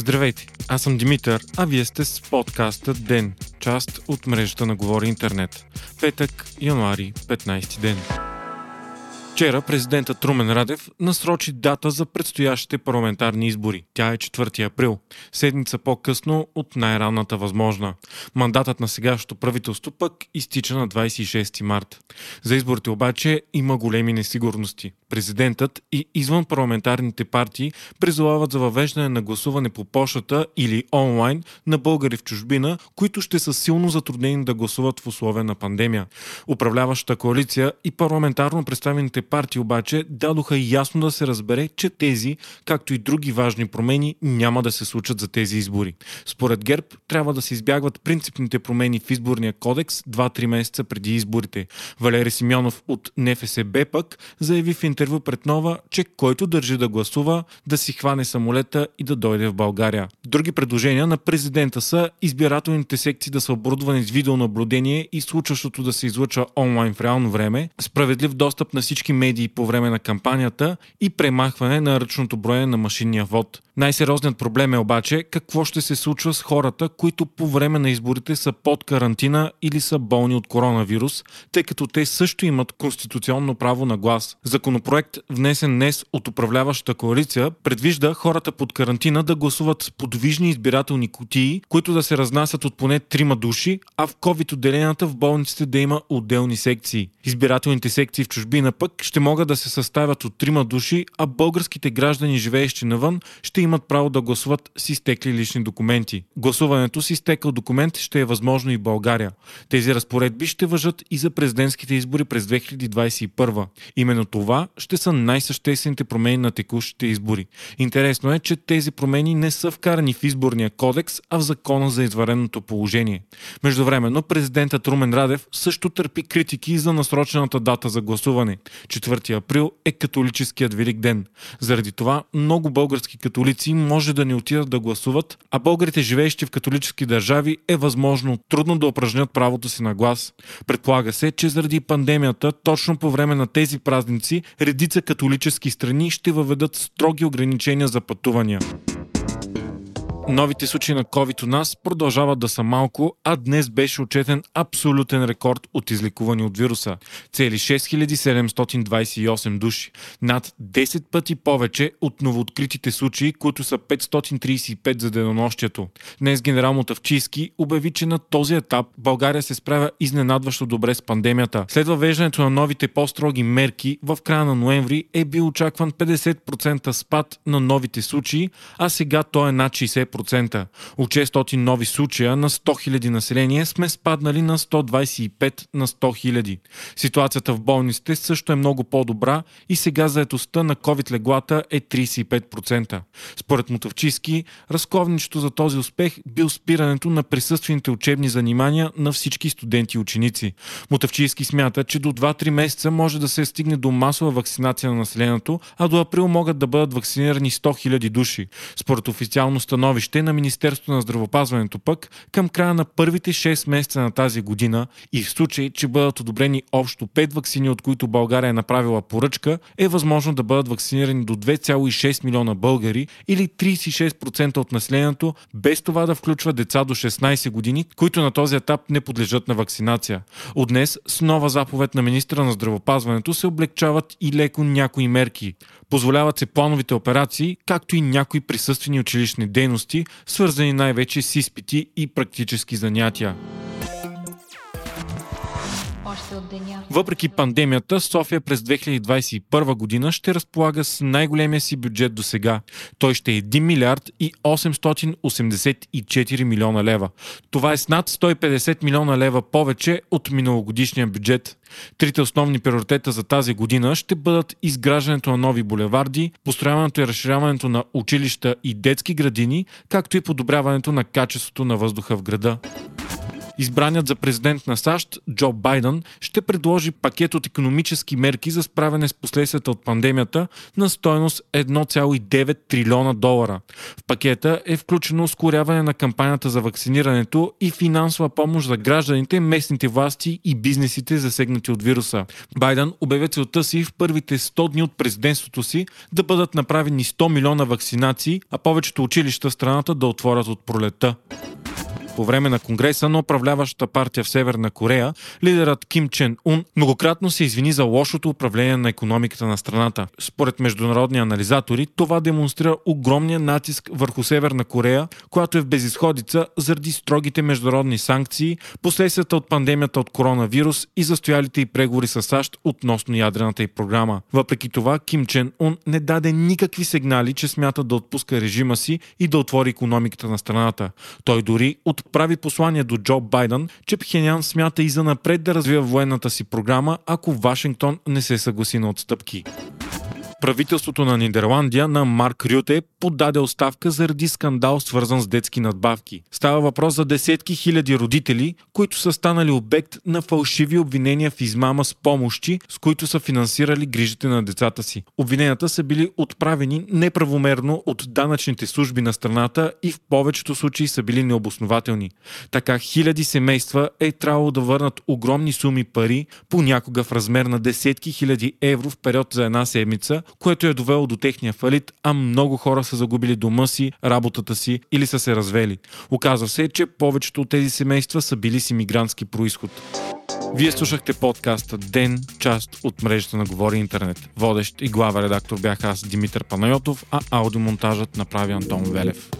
Здравейте, аз съм Димитър, а вие сте с подкаста ДЕН, част от мрежата на Говори Интернет. Петък, януари, 15 ден. Вчера президентът Трумен Радев насрочи дата за предстоящите парламентарни избори. Тя е 4 април, седмица по-късно от най-ранната възможна. Мандатът на сегашното правителство пък изтича на 26 март. За изборите обаче има големи несигурности. Президентът и извън парламентарните партии призовават за въвеждане на гласуване по почтата или онлайн на българи в чужбина, които ще са силно затруднени да гласуват в условия на пандемия. Управляващата коалиция и парламентарно представените партии обаче дадоха ясно да се разбере, че тези, както и други важни промени, няма да се случат за тези избори. Според ГЕРБ трябва да се избягват принципните промени в изборния кодекс 2-3 месеца преди изборите. Валери Симеонов от НФСБ пък заяви в интервю пред Нова, че който държи да гласува, да си хване самолета и да дойде в България. Други предложения на президента са избирателните секции да са оборудвани с видеонаблюдение и случващото да се излъчва онлайн в реално време, справедлив достъп на всички медии по време на кампанията и премахване на ръчното броене на машинния вод. Най-сериозният проблем е обаче какво ще се случва с хората, които по време на изборите са под карантина или са болни от коронавирус, тъй като те също имат конституционно право на глас. Законопроект, внесен днес от управляващата коалиция, предвижда хората под карантина да гласуват с подвижни избирателни кутии, които да се разнасят от поне трима души, а в COVID-отделенията в болниците да има отделни секции. Избирателните секции в чужбина пък ще могат да се съставят от трима души, а българските граждани, живеещи навън, ще имат право да гласуват с изтекли лични документи. Гласуването с изтекал документ ще е възможно и в България. Тези разпоредби ще въжат и за президентските избори през 2021. Именно това ще са най-съществените промени на текущите избори. Интересно е, че тези промени не са вкарани в изборния кодекс, а в закона за извареното положение. Междувременно президентът Румен Радев също търпи критики за насрочената дата за гласуване. 4 април е католическият Велик ден. Заради това много български католици може да не отидат да гласуват, а българите живеещи в католически държави е възможно трудно да упражнят правото си на глас. Предполага се, че заради пандемията, точно по време на тези празници, редица католически страни ще въведат строги ограничения за пътувания. Новите случаи на COVID у нас продължават да са малко, а днес беше отчетен абсолютен рекорд от излекувани от вируса. Цели 6728 души. Над 10 пъти повече от новооткритите случаи, които са 535 за денонощието. Днес генерал Мотавчийски обяви, че на този етап България се справя изненадващо добре с пандемията. След въвеждането на новите по-строги мерки, в края на ноември е бил очакван 50% спад на новите случаи, а сега то е над 60%. От 600 нови случая на 100 000 население сме спаднали на 125 на 100 000. Ситуацията в болниците също е много по-добра и сега заетостта на COVID леглата е 35%. Според Мотовчиски, разковничето за този успех бил спирането на присъствените учебни занимания на всички студенти и ученици. Мотовчиски смята, че до 2-3 месеца може да се стигне до масова вакцинация на населението, а до април могат да бъдат вакцинирани 100 000 души. Според официално становище становище на Министерството на здравопазването пък към края на първите 6 месеца на тази година и в случай, че бъдат одобрени общо 5 вакцини, от които България е направила поръчка, е възможно да бъдат вакцинирани до 2,6 милиона българи или 36% от населението, без това да включва деца до 16 години, които на този етап не подлежат на вакцинация. От днес с нова заповед на министра на здравопазването се облегчават и леко някои мерки. Позволяват се плановите операции, както и някои присъствени училищни дейности, свързани най-вече с изпити и практически занятия. Въпреки пандемията, София през 2021 година ще разполага с най-големия си бюджет до сега. Той ще е 1 милиард и 884 милиона лева. Това е с над 150 милиона лева повече от миналогодишния бюджет. Трите основни приоритета за тази година ще бъдат изграждането на нови булеварди, построяването и разширяването на училища и детски градини, както и подобряването на качеството на въздуха в града. Избраният за президент на САЩ Джо Байден ще предложи пакет от економически мерки за справяне с последствията от пандемията на стоеност 1,9 трилиона долара. В пакета е включено ускоряване на кампанията за вакцинирането и финансова помощ за гражданите, местните власти и бизнесите засегнати от вируса. Байден обявя целта си в първите 100 дни от президентството си да бъдат направени 100 милиона вакцинации, а повечето училища в страната да отворят от пролета. По време на Конгреса на управляващата партия в Северна Корея, лидерът Ким Чен Ун многократно се извини за лошото управление на економиката на страната. Според международни анализатори, това демонстрира огромния натиск върху Северна Корея, която е в безисходица заради строгите международни санкции, последствията от пандемията от коронавирус и застоялите и преговори с САЩ относно ядрената й програма. Въпреки това, Ким Чен Ун не даде никакви сигнали, че смята да отпуска режима си и да отвори економиката на страната. Той дори от отправи послание до Джо Байден, че Пхенян смята и за напред да развива военната си програма, ако Вашингтон не се съгласи на отстъпки. Правителството на Нидерландия на Марк Рюте подаде оставка заради скандал свързан с детски надбавки. Става въпрос за десетки хиляди родители, които са станали обект на фалшиви обвинения в измама с помощи, с които са финансирали грижите на децата си. Обвиненията са били отправени неправомерно от данъчните служби на страната и в повечето случаи са били необоснователни. Така хиляди семейства е трябвало да върнат огромни суми пари, понякога в размер на десетки хиляди евро в период за една седмица, което е довело до техния фалит, а много хора са загубили дома си, работата си или са се развели. Оказва се, че повечето от тези семейства са били с иммигрантски происход. Вие слушахте подкаста Ден, част от мрежата на Говори Интернет. Водещ и глава редактор бях аз, Димитър Панайотов, а аудиомонтажът направи Антон Велев.